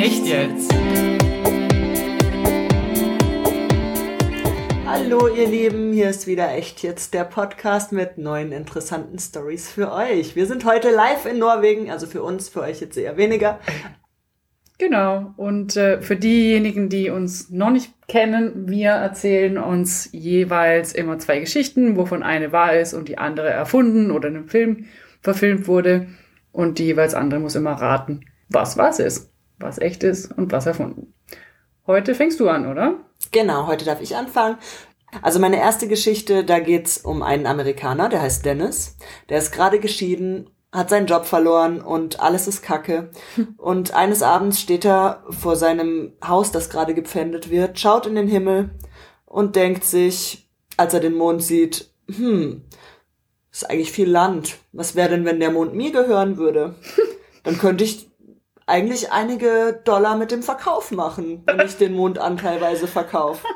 Echt jetzt? Hallo ihr Lieben, hier ist wieder Echt jetzt der Podcast mit neuen interessanten Stories für euch. Wir sind heute live in Norwegen, also für uns, für euch jetzt eher weniger. Genau. Und äh, für diejenigen, die uns noch nicht kennen, wir erzählen uns jeweils immer zwei Geschichten, wovon eine wahr ist und die andere erfunden oder in einem Film verfilmt wurde. Und die jeweils andere muss immer raten, was was ist, was echt ist und was erfunden. Heute fängst du an, oder? Genau, heute darf ich anfangen. Also meine erste Geschichte, da geht's um einen Amerikaner, der heißt Dennis. Der ist gerade geschieden hat seinen Job verloren und alles ist Kacke. Und eines Abends steht er vor seinem Haus, das gerade gepfändet wird, schaut in den Himmel und denkt sich, als er den Mond sieht, hm, ist eigentlich viel Land. Was wäre denn, wenn der Mond mir gehören würde? Dann könnte ich eigentlich einige Dollar mit dem Verkauf machen, wenn ich den Mond anteilweise verkaufe.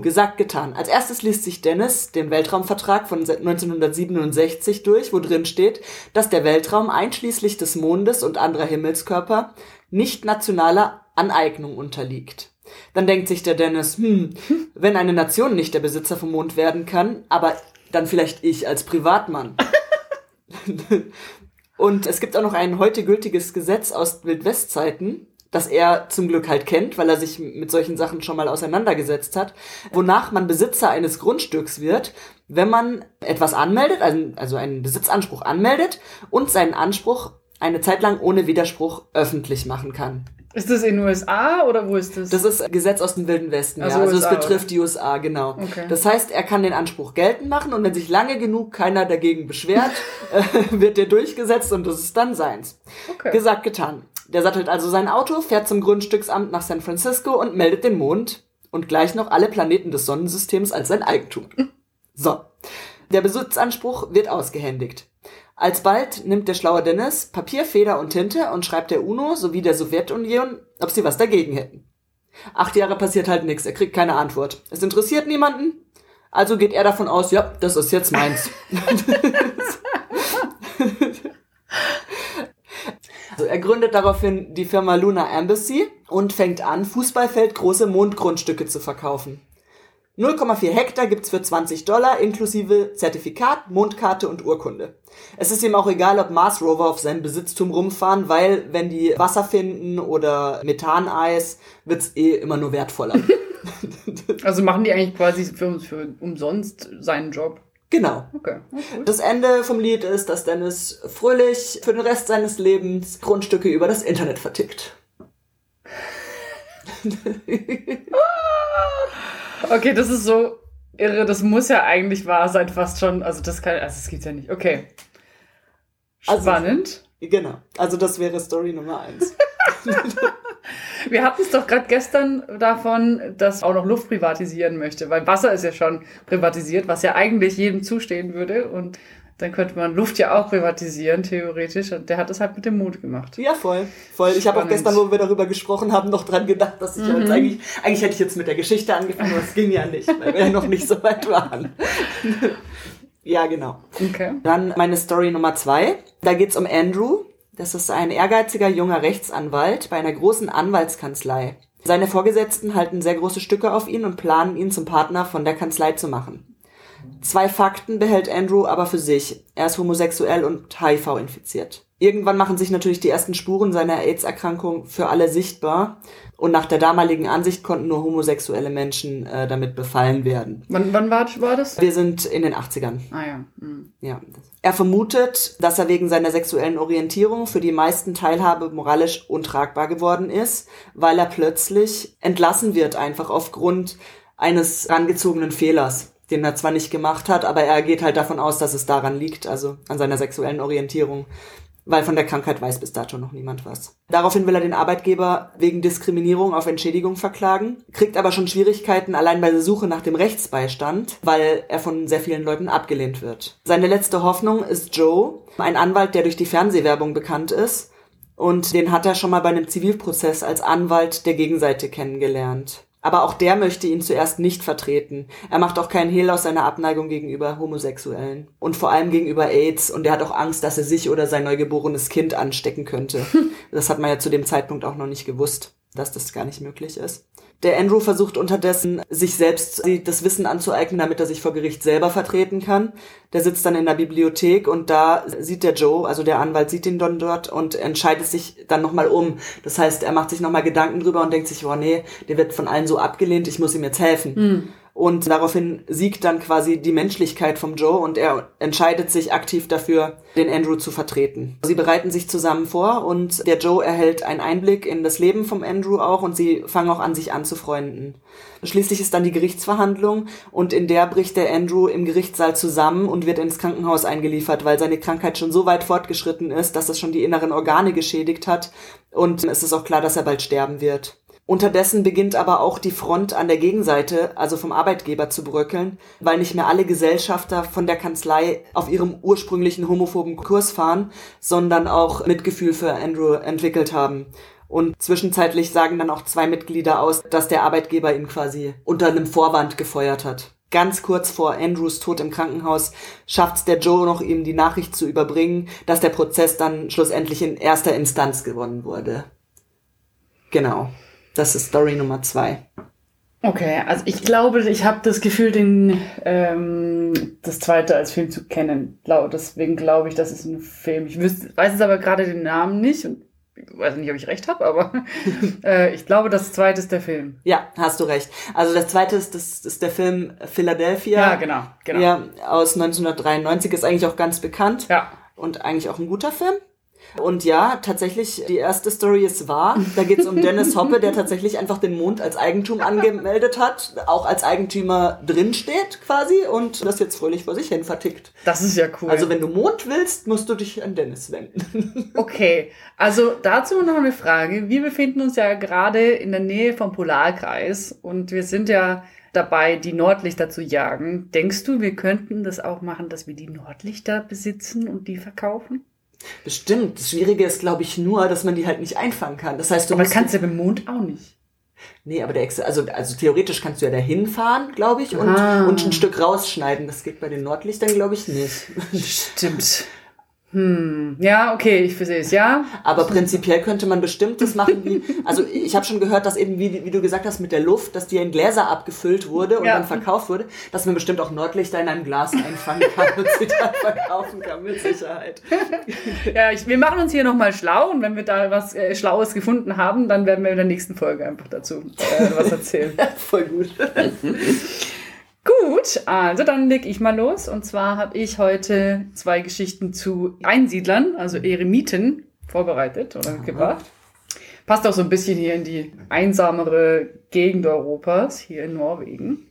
Gesagt, getan. Als erstes liest sich Dennis den Weltraumvertrag von 1967 durch, wo drin steht, dass der Weltraum einschließlich des Mondes und anderer Himmelskörper nicht nationaler Aneignung unterliegt. Dann denkt sich der Dennis, hm, wenn eine Nation nicht der Besitzer vom Mond werden kann, aber dann vielleicht ich als Privatmann. Und es gibt auch noch ein heute gültiges Gesetz aus Wildwestzeiten, das er zum Glück halt kennt, weil er sich mit solchen Sachen schon mal auseinandergesetzt hat, wonach man Besitzer eines Grundstücks wird, wenn man etwas anmeldet, also einen Besitzanspruch anmeldet und seinen Anspruch eine Zeit lang ohne Widerspruch öffentlich machen kann. Ist das in den USA oder wo ist das? Das ist Gesetz aus dem Wilden Westen, also ja. Also es betrifft oder? die USA, genau. Okay. Das heißt, er kann den Anspruch geltend machen und wenn sich lange genug keiner dagegen beschwert, äh, wird der durchgesetzt und das ist dann seins. Okay. Gesagt, getan. Der sattelt also sein Auto, fährt zum Grundstücksamt nach San Francisco und meldet den Mond und gleich noch alle Planeten des Sonnensystems als sein Eigentum. So. Der Besitzanspruch wird ausgehändigt. Alsbald nimmt der schlaue Dennis Papier, Feder und Tinte und schreibt der UNO sowie der Sowjetunion, ob sie was dagegen hätten. Acht Jahre passiert halt nichts, er kriegt keine Antwort. Es interessiert niemanden, also geht er davon aus, ja, das ist jetzt meins. Also er gründet daraufhin die Firma Luna Embassy und fängt an, Fußballfeldgroße Mondgrundstücke zu verkaufen. 0,4 Hektar gibt's für 20 Dollar inklusive Zertifikat, Mondkarte und Urkunde. Es ist ihm auch egal, ob Mars Rover auf seinem Besitztum rumfahren, weil wenn die Wasser finden oder Methaneis, wird's eh immer nur wertvoller. also machen die eigentlich quasi für, für umsonst seinen Job? Genau. Okay. okay. Das Ende vom Lied ist, dass Dennis fröhlich für den Rest seines Lebens Grundstücke über das Internet vertickt. okay, das ist so irre. Das muss ja eigentlich wahr sein, fast schon. Also das kann, also das gibt's ja nicht. Okay. Also, Spannend. Also, genau. Also das wäre Story Nummer eins. Wir hatten es doch gerade gestern davon, dass auch noch Luft privatisieren möchte, weil Wasser ist ja schon privatisiert, was ja eigentlich jedem zustehen würde und dann könnte man Luft ja auch privatisieren, theoretisch. Und der hat das halt mit dem Mut gemacht. Ja, voll. Voll. Ich habe auch gestern, wo wir darüber gesprochen haben, noch dran gedacht, dass ich mhm. jetzt eigentlich, eigentlich hätte ich jetzt mit der Geschichte angefangen, aber es ging ja nicht, weil wir ja noch nicht so weit waren. ja, genau. Okay. Dann meine Story Nummer zwei. Da geht's um Andrew. Das ist ein ehrgeiziger junger Rechtsanwalt bei einer großen Anwaltskanzlei. Seine Vorgesetzten halten sehr große Stücke auf ihn und planen ihn zum Partner von der Kanzlei zu machen. Zwei Fakten behält Andrew aber für sich. Er ist homosexuell und HIV infiziert. Irgendwann machen sich natürlich die ersten Spuren seiner AIDS-Erkrankung für alle sichtbar. Und nach der damaligen Ansicht konnten nur homosexuelle Menschen äh, damit befallen werden. Wann, wann war, war das? Wir sind in den 80ern. Ah ja. Mhm. Ja. Er vermutet, dass er wegen seiner sexuellen Orientierung für die meisten Teilhabe moralisch untragbar geworden ist, weil er plötzlich entlassen wird, einfach aufgrund eines rangezogenen Fehlers den er zwar nicht gemacht hat, aber er geht halt davon aus, dass es daran liegt, also an seiner sexuellen Orientierung weil von der Krankheit weiß bis dato noch niemand was. Daraufhin will er den Arbeitgeber wegen Diskriminierung auf Entschädigung verklagen, kriegt aber schon Schwierigkeiten allein bei der Suche nach dem Rechtsbeistand, weil er von sehr vielen Leuten abgelehnt wird. Seine letzte Hoffnung ist Joe, ein Anwalt, der durch die Fernsehwerbung bekannt ist und den hat er schon mal bei einem Zivilprozess als Anwalt der Gegenseite kennengelernt. Aber auch der möchte ihn zuerst nicht vertreten. Er macht auch keinen Hehl aus seiner Abneigung gegenüber Homosexuellen. Und vor allem gegenüber AIDS. Und er hat auch Angst, dass er sich oder sein neugeborenes Kind anstecken könnte. das hat man ja zu dem Zeitpunkt auch noch nicht gewusst, dass das gar nicht möglich ist. Der Andrew versucht unterdessen, sich selbst das Wissen anzueignen, damit er sich vor Gericht selber vertreten kann. Der sitzt dann in der Bibliothek und da sieht der Joe, also der Anwalt sieht ihn dann dort und entscheidet sich dann nochmal um. Das heißt, er macht sich nochmal Gedanken drüber und denkt sich, oh nee, der wird von allen so abgelehnt, ich muss ihm jetzt helfen. Mhm. Und daraufhin siegt dann quasi die Menschlichkeit vom Joe und er entscheidet sich aktiv dafür, den Andrew zu vertreten. Sie bereiten sich zusammen vor und der Joe erhält einen Einblick in das Leben vom Andrew auch und sie fangen auch an, sich anzufreunden. Schließlich ist dann die Gerichtsverhandlung und in der bricht der Andrew im Gerichtssaal zusammen und wird ins Krankenhaus eingeliefert, weil seine Krankheit schon so weit fortgeschritten ist, dass es schon die inneren Organe geschädigt hat und es ist auch klar, dass er bald sterben wird. Unterdessen beginnt aber auch die Front an der Gegenseite, also vom Arbeitgeber, zu bröckeln, weil nicht mehr alle Gesellschafter von der Kanzlei auf ihrem ursprünglichen homophoben Kurs fahren, sondern auch Mitgefühl für Andrew entwickelt haben. Und zwischenzeitlich sagen dann auch zwei Mitglieder aus, dass der Arbeitgeber ihn quasi unter einem Vorwand gefeuert hat. Ganz kurz vor Andrews Tod im Krankenhaus schafft der Joe noch, ihm die Nachricht zu überbringen, dass der Prozess dann schlussendlich in erster Instanz gewonnen wurde. Genau. Das ist Story Nummer zwei. Okay, also ich glaube, ich habe das Gefühl, den ähm, das zweite als Film zu kennen. Deswegen glaube ich, das ist ein Film. Ich wüsste, weiß jetzt aber gerade den Namen nicht und ich weiß nicht, ob ich recht habe, aber äh, ich glaube, das zweite ist der Film. Ja, hast du recht. Also das zweite ist, das ist der Film Philadelphia. Ja, genau, genau. Ja, aus 1993 ist eigentlich auch ganz bekannt. Ja. Und eigentlich auch ein guter Film. Und ja, tatsächlich, die erste Story ist wahr. Da geht es um Dennis Hoppe, der tatsächlich einfach den Mond als Eigentum angemeldet hat, auch als Eigentümer drinsteht quasi und das jetzt fröhlich vor sich hin vertickt. Das ist ja cool. Also wenn du Mond willst, musst du dich an Dennis wenden. Okay, also dazu noch eine Frage. Wir befinden uns ja gerade in der Nähe vom Polarkreis und wir sind ja dabei, die Nordlichter zu jagen. Denkst du, wir könnten das auch machen, dass wir die Nordlichter besitzen und die verkaufen? Bestimmt. Das Schwierige ist, glaube ich, nur, dass man die halt nicht einfangen kann. Das heißt, du aber kannst ja beim Mond auch nicht. Nee, aber der Ex also, also theoretisch kannst du ja dahin fahren, glaube ich, und, ah. und ein Stück rausschneiden. Das geht bei den Nordlichtern, glaube ich, nicht. Stimmt. Hm, ja, okay, ich verstehe es, ja. Aber prinzipiell könnte man bestimmt das machen wie, also ich habe schon gehört, dass eben, wie, wie du gesagt hast, mit der Luft, dass die in Gläser abgefüllt wurde und ja. dann verkauft wurde, dass man bestimmt auch Nordlichter in einem Glas einfangen kann und sie dann verkaufen kann, mit Sicherheit. Ja, ich, wir machen uns hier nochmal schlau und wenn wir da was äh, Schlaues gefunden haben, dann werden wir in der nächsten Folge einfach dazu äh, was erzählen. Voll gut. Gut, also dann leg ich mal los. Und zwar habe ich heute zwei Geschichten zu Einsiedlern, also Eremiten, vorbereitet oder mitgebracht. Passt auch so ein bisschen hier in die einsamere Gegend Europas, hier in Norwegen.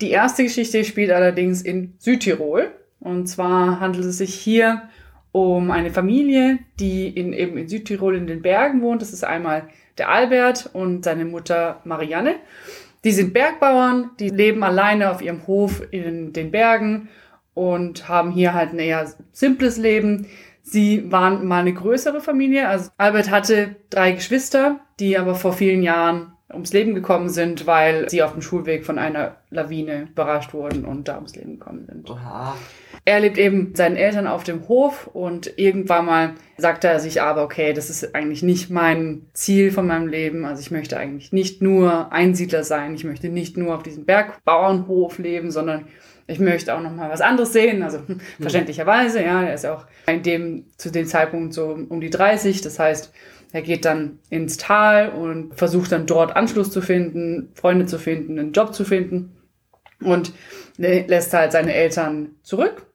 Die erste Geschichte spielt allerdings in Südtirol. Und zwar handelt es sich hier um eine Familie, die in, eben in Südtirol in den Bergen wohnt. Das ist einmal der Albert und seine Mutter Marianne. Die sind Bergbauern, die leben alleine auf ihrem Hof in den Bergen und haben hier halt ein eher simples Leben. Sie waren mal eine größere Familie. Also Albert hatte drei Geschwister, die aber vor vielen Jahren ums Leben gekommen sind, weil sie auf dem Schulweg von einer Lawine überrascht wurden und da ums Leben gekommen sind. Oha. Er lebt eben mit seinen Eltern auf dem Hof und irgendwann mal sagte er sich aber, okay, das ist eigentlich nicht mein Ziel von meinem Leben. Also ich möchte eigentlich nicht nur Einsiedler sein, ich möchte nicht nur auf diesem Bergbauernhof leben, sondern ich möchte auch noch mal was anderes sehen. Also hm. verständlicherweise, ja, er ist auch in dem, zu dem Zeitpunkt so um die 30. Das heißt, er geht dann ins Tal und versucht dann dort Anschluss zu finden, Freunde zu finden, einen Job zu finden und lässt halt seine Eltern zurück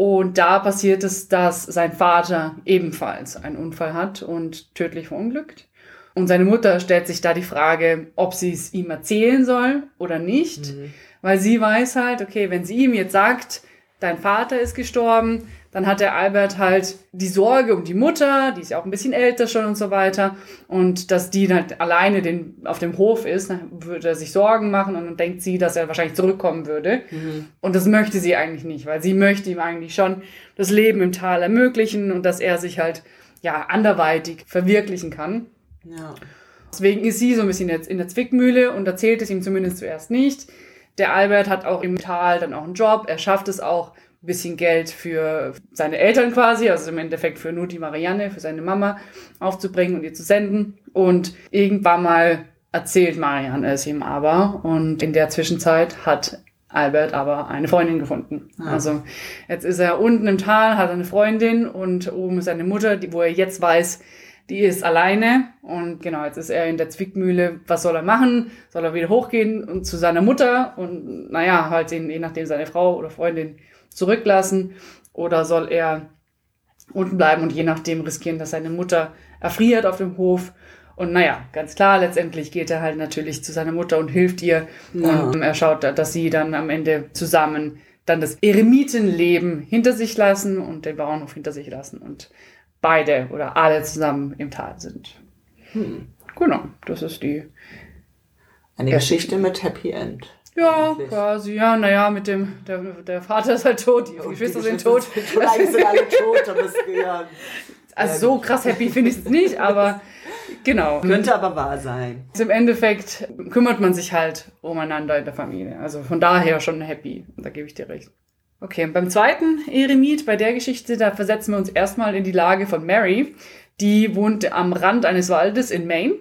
und da passiert es, dass sein Vater ebenfalls einen Unfall hat und tödlich verunglückt. Und seine Mutter stellt sich da die Frage, ob sie es ihm erzählen soll oder nicht, mhm. weil sie weiß halt, okay, wenn sie ihm jetzt sagt, dein Vater ist gestorben, dann hat der Albert halt die Sorge um die Mutter, die ist ja auch ein bisschen älter schon und so weiter. Und dass die halt alleine den, auf dem Hof ist, dann würde er sich Sorgen machen und dann denkt sie, dass er wahrscheinlich zurückkommen würde. Mhm. Und das möchte sie eigentlich nicht, weil sie möchte ihm eigentlich schon das Leben im Tal ermöglichen und dass er sich halt, ja, anderweitig verwirklichen kann. Ja. Deswegen ist sie so ein bisschen jetzt in der Zwickmühle und erzählt es ihm zumindest zuerst nicht. Der Albert hat auch im Tal dann auch einen Job. Er schafft es auch, bisschen Geld für seine Eltern quasi, also im Endeffekt für nur die Marianne, für seine Mama aufzubringen und ihr zu senden. Und irgendwann mal erzählt Marianne es ihm aber. Und in der Zwischenzeit hat Albert aber eine Freundin gefunden. Ah. Also jetzt ist er unten im Tal, hat eine Freundin und oben ist seine Mutter, die, wo er jetzt weiß, die ist alleine und genau, jetzt ist er in der Zwickmühle, was soll er machen? Soll er wieder hochgehen und zu seiner Mutter und naja, halt ihn, je nachdem seine Frau oder Freundin zurücklassen oder soll er unten bleiben und je nachdem riskieren, dass seine Mutter erfriert auf dem Hof. Und naja, ganz klar, letztendlich geht er halt natürlich zu seiner Mutter und hilft ihr. Ja. Und er schaut, dass sie dann am Ende zusammen dann das Eremitenleben hinter sich lassen und den Bauernhof hinter sich lassen und beide oder alle zusammen im Tal sind. Hm. Genau, das ist die. Eine Geschichte mit Happy End. Ja, quasi. Ja, naja, mit dem, der, der Vater ist halt tot, die oh, Geschwister sind tot. Eigentlich sind alle tot, aber es ja. Also so krass happy finde ich es nicht, aber genau. Könnte aber wahr sein. Also Im Endeffekt kümmert man sich halt umeinander in der Familie. Also von daher schon happy. Da gebe ich dir recht. Okay, beim zweiten Eremit, bei der Geschichte, da versetzen wir uns erstmal in die Lage von Mary. Die wohnt am Rand eines Waldes in Maine.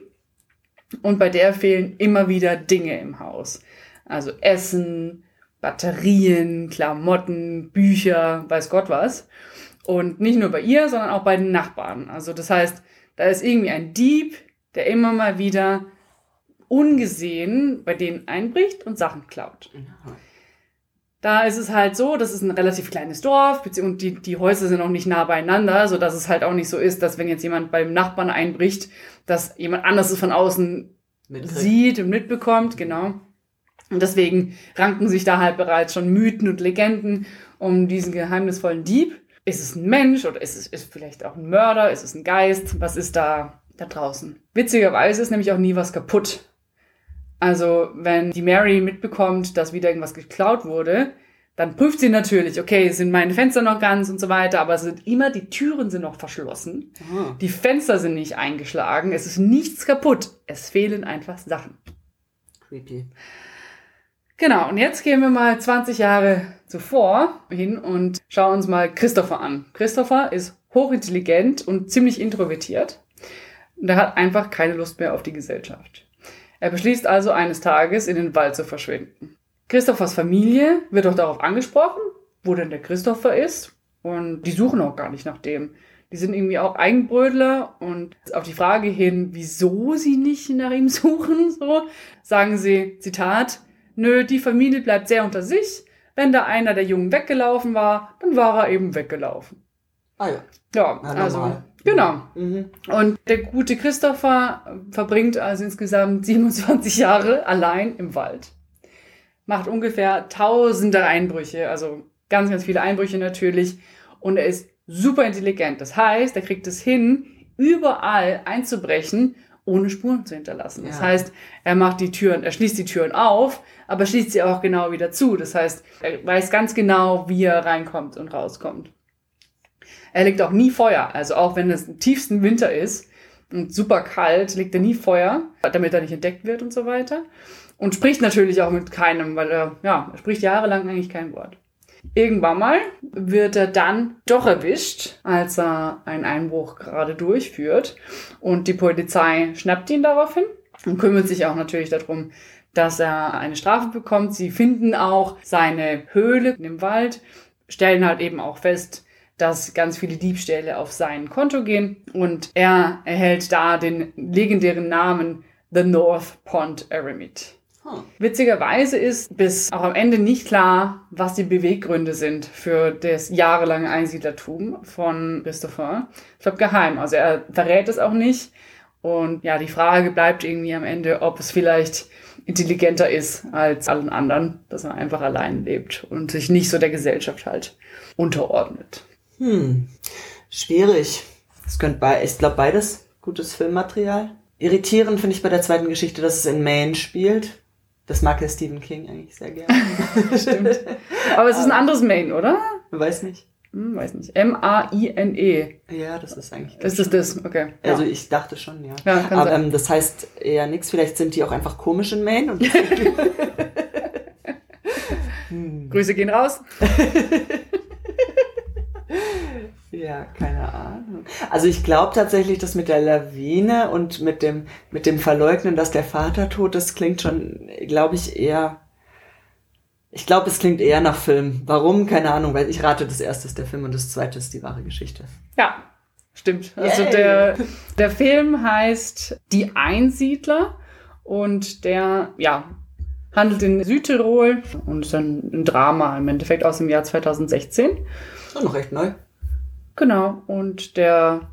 Und bei der fehlen immer wieder Dinge im Haus. Also Essen, Batterien, Klamotten, Bücher, weiß Gott was. Und nicht nur bei ihr, sondern auch bei den Nachbarn. Also das heißt, da ist irgendwie ein Dieb, der immer mal wieder ungesehen bei denen einbricht und Sachen klaut. Da ist es halt so, das ist ein relativ kleines Dorf und die, die Häuser sind auch nicht nah beieinander, so dass es halt auch nicht so ist, dass wenn jetzt jemand beim Nachbarn einbricht, dass jemand anderes es von außen Mitkriegt. sieht und mitbekommt, genau. Und deswegen ranken sich da halt bereits schon Mythen und Legenden um diesen geheimnisvollen Dieb. Ist es ein Mensch oder ist es ist vielleicht auch ein Mörder? Ist es ein Geist? Was ist da da draußen? Witzigerweise ist nämlich auch nie was kaputt. Also, wenn die Mary mitbekommt, dass wieder irgendwas geklaut wurde, dann prüft sie natürlich, okay, sind meine Fenster noch ganz und so weiter, aber es sind immer, die Türen sind noch verschlossen. Aha. Die Fenster sind nicht eingeschlagen, es ist nichts kaputt. Es fehlen einfach Sachen. Creepy. Genau, und jetzt gehen wir mal 20 Jahre zuvor hin und schauen uns mal Christopher an. Christopher ist hochintelligent und ziemlich introvertiert. Und er hat einfach keine Lust mehr auf die Gesellschaft. Er beschließt also eines Tages in den Wald zu verschwinden. Christophers Familie wird auch darauf angesprochen, wo denn der Christopher ist. Und die suchen auch gar nicht nach dem. Die sind irgendwie auch Eigenbrödler und auf die Frage hin, wieso sie nicht nach ihm suchen, so, sagen sie, Zitat, Nö, die Familie bleibt sehr unter sich. Wenn da einer der Jungen weggelaufen war, dann war er eben weggelaufen. Ah ja. Ja, ja also genau. Mhm. Und der gute Christopher verbringt also insgesamt 27 Jahre allein im Wald. Macht ungefähr tausende Einbrüche, also ganz, ganz viele Einbrüche natürlich. Und er ist super intelligent. Das heißt, er kriegt es hin, überall einzubrechen ohne Spuren zu hinterlassen. Ja. Das heißt, er macht die Türen, er schließt die Türen auf, aber schließt sie auch genau wieder zu. Das heißt, er weiß ganz genau, wie er reinkommt und rauskommt. Er legt auch nie Feuer. Also auch wenn es im tiefsten Winter ist und super kalt, legt er nie Feuer, damit er nicht entdeckt wird und so weiter. Und spricht natürlich auch mit keinem, weil er, ja, er spricht jahrelang eigentlich kein Wort. Irgendwann mal wird er dann doch erwischt, als er einen Einbruch gerade durchführt. Und die Polizei schnappt ihn daraufhin und kümmert sich auch natürlich darum, dass er eine Strafe bekommt. Sie finden auch seine Höhle dem Wald, stellen halt eben auch fest, dass ganz viele Diebstähle auf sein Konto gehen und er erhält da den legendären Namen The North Pond Eremit. Witzigerweise ist bis auch am Ende nicht klar, was die Beweggründe sind für das jahrelange Einsiedlertum von Christopher. Ich glaube geheim. Also er verrät es auch nicht. Und ja, die Frage bleibt irgendwie am Ende, ob es vielleicht intelligenter ist als allen anderen, dass er einfach allein lebt und sich nicht so der Gesellschaft halt unterordnet. Hm, schwierig. Es könnte bei, ich glaube beides gutes Filmmaterial. Irritierend finde ich bei der zweiten Geschichte, dass es in Maine spielt. Das mag der Stephen King eigentlich sehr gerne. Stimmt. Aber es ist ein anderes Maine, oder? Weiß nicht. Hm, weiß nicht. M-A-I-N-E. Ja, das ist eigentlich. Ist das das? Okay. Also ja. ich dachte schon, ja. Ja, kann Aber sein. ähm, das heißt eher nichts. Vielleicht sind die auch einfach komisch in Maine. Und hm. Grüße gehen raus. Ja, keine Ahnung. Also ich glaube tatsächlich, dass mit der Lawine und mit dem, mit dem Verleugnen, dass der Vater tot ist, klingt schon, glaube ich, eher. Ich glaube, es klingt eher nach Film. Warum? Keine Ahnung, weil ich rate, das erste ist der Film und das zweite ist die wahre Geschichte. Ja, stimmt. Also Yay. der, der Film heißt Die Einsiedler und der, ja, handelt in Südtirol und ist ein, ein Drama im Endeffekt aus dem Jahr 2016. Oh, noch recht neu. Genau. Und der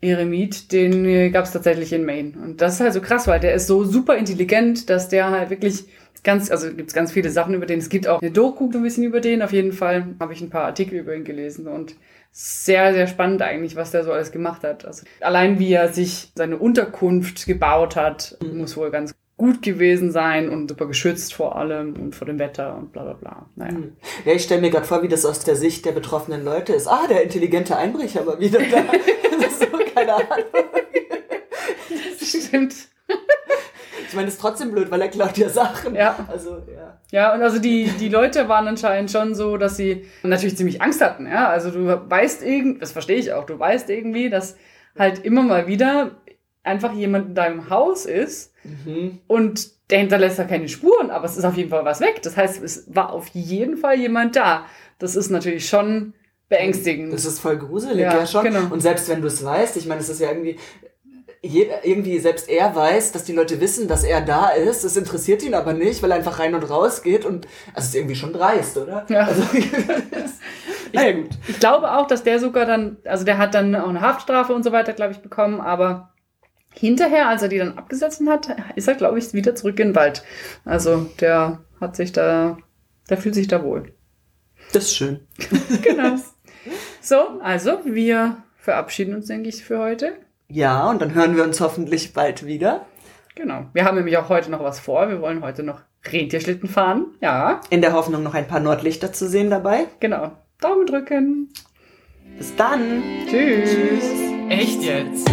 Eremit, den gab es tatsächlich in Maine. Und das ist halt so krass, weil der ist so super intelligent, dass der halt wirklich ganz, also gibt's ganz viele Sachen über den. Es gibt auch eine Doku ein bisschen über den. Auf jeden Fall habe ich ein paar Artikel über ihn gelesen und sehr, sehr spannend eigentlich, was der so alles gemacht hat. Also allein wie er sich seine Unterkunft gebaut hat, muss wohl ganz gut gewesen sein und super geschützt vor allem und vor dem Wetter und bla bla bla. Naja. Hm. Ja, ich stelle mir gerade vor, wie das aus der Sicht der betroffenen Leute ist. Ah, der intelligente Einbrecher war wieder da. das ist so, keine Ahnung. Stimmt. Ich meine, ist trotzdem blöd, weil er klaut ja Sachen. Ja. Also, ja. Ja, und also die, die Leute waren anscheinend schon so, dass sie natürlich ziemlich Angst hatten, ja. Also du weißt irgendwie, das verstehe ich auch, du weißt irgendwie, dass halt immer mal wieder einfach jemand in deinem Haus ist Mhm. und der hinterlässt da keine Spuren, aber es ist auf jeden Fall was weg. Das heißt, es war auf jeden Fall jemand da. Das ist natürlich schon beängstigend. Das ist voll gruselig, Ja, ja, schon. genau. Und selbst wenn du es weißt, ich meine, es ist ja irgendwie, irgendwie, selbst er weiß, dass die Leute wissen, dass er da ist. Das interessiert ihn aber nicht, weil er einfach rein und raus geht und, also es ist irgendwie schon dreist, oder? Ja. Also, naja, gut. Ich glaube auch, dass der sogar dann, also der hat dann auch eine Haftstrafe und so weiter, glaube ich, bekommen, aber hinterher, als er die dann abgesetzt hat, ist er, glaube ich, wieder zurück in den Wald. Also der hat sich da, der fühlt sich da wohl. Das ist schön. Genau. So, also wir verabschieden uns, denke ich, für heute. Ja, und dann hören wir uns hoffentlich bald wieder. Genau. Wir haben nämlich auch heute noch was vor. Wir wollen heute noch Rentierschlitten fahren. Ja, In der Hoffnung, noch ein paar Nordlichter zu sehen dabei. genau. Daumen drücken. Bis dann. Tschüss. Echt jetzt?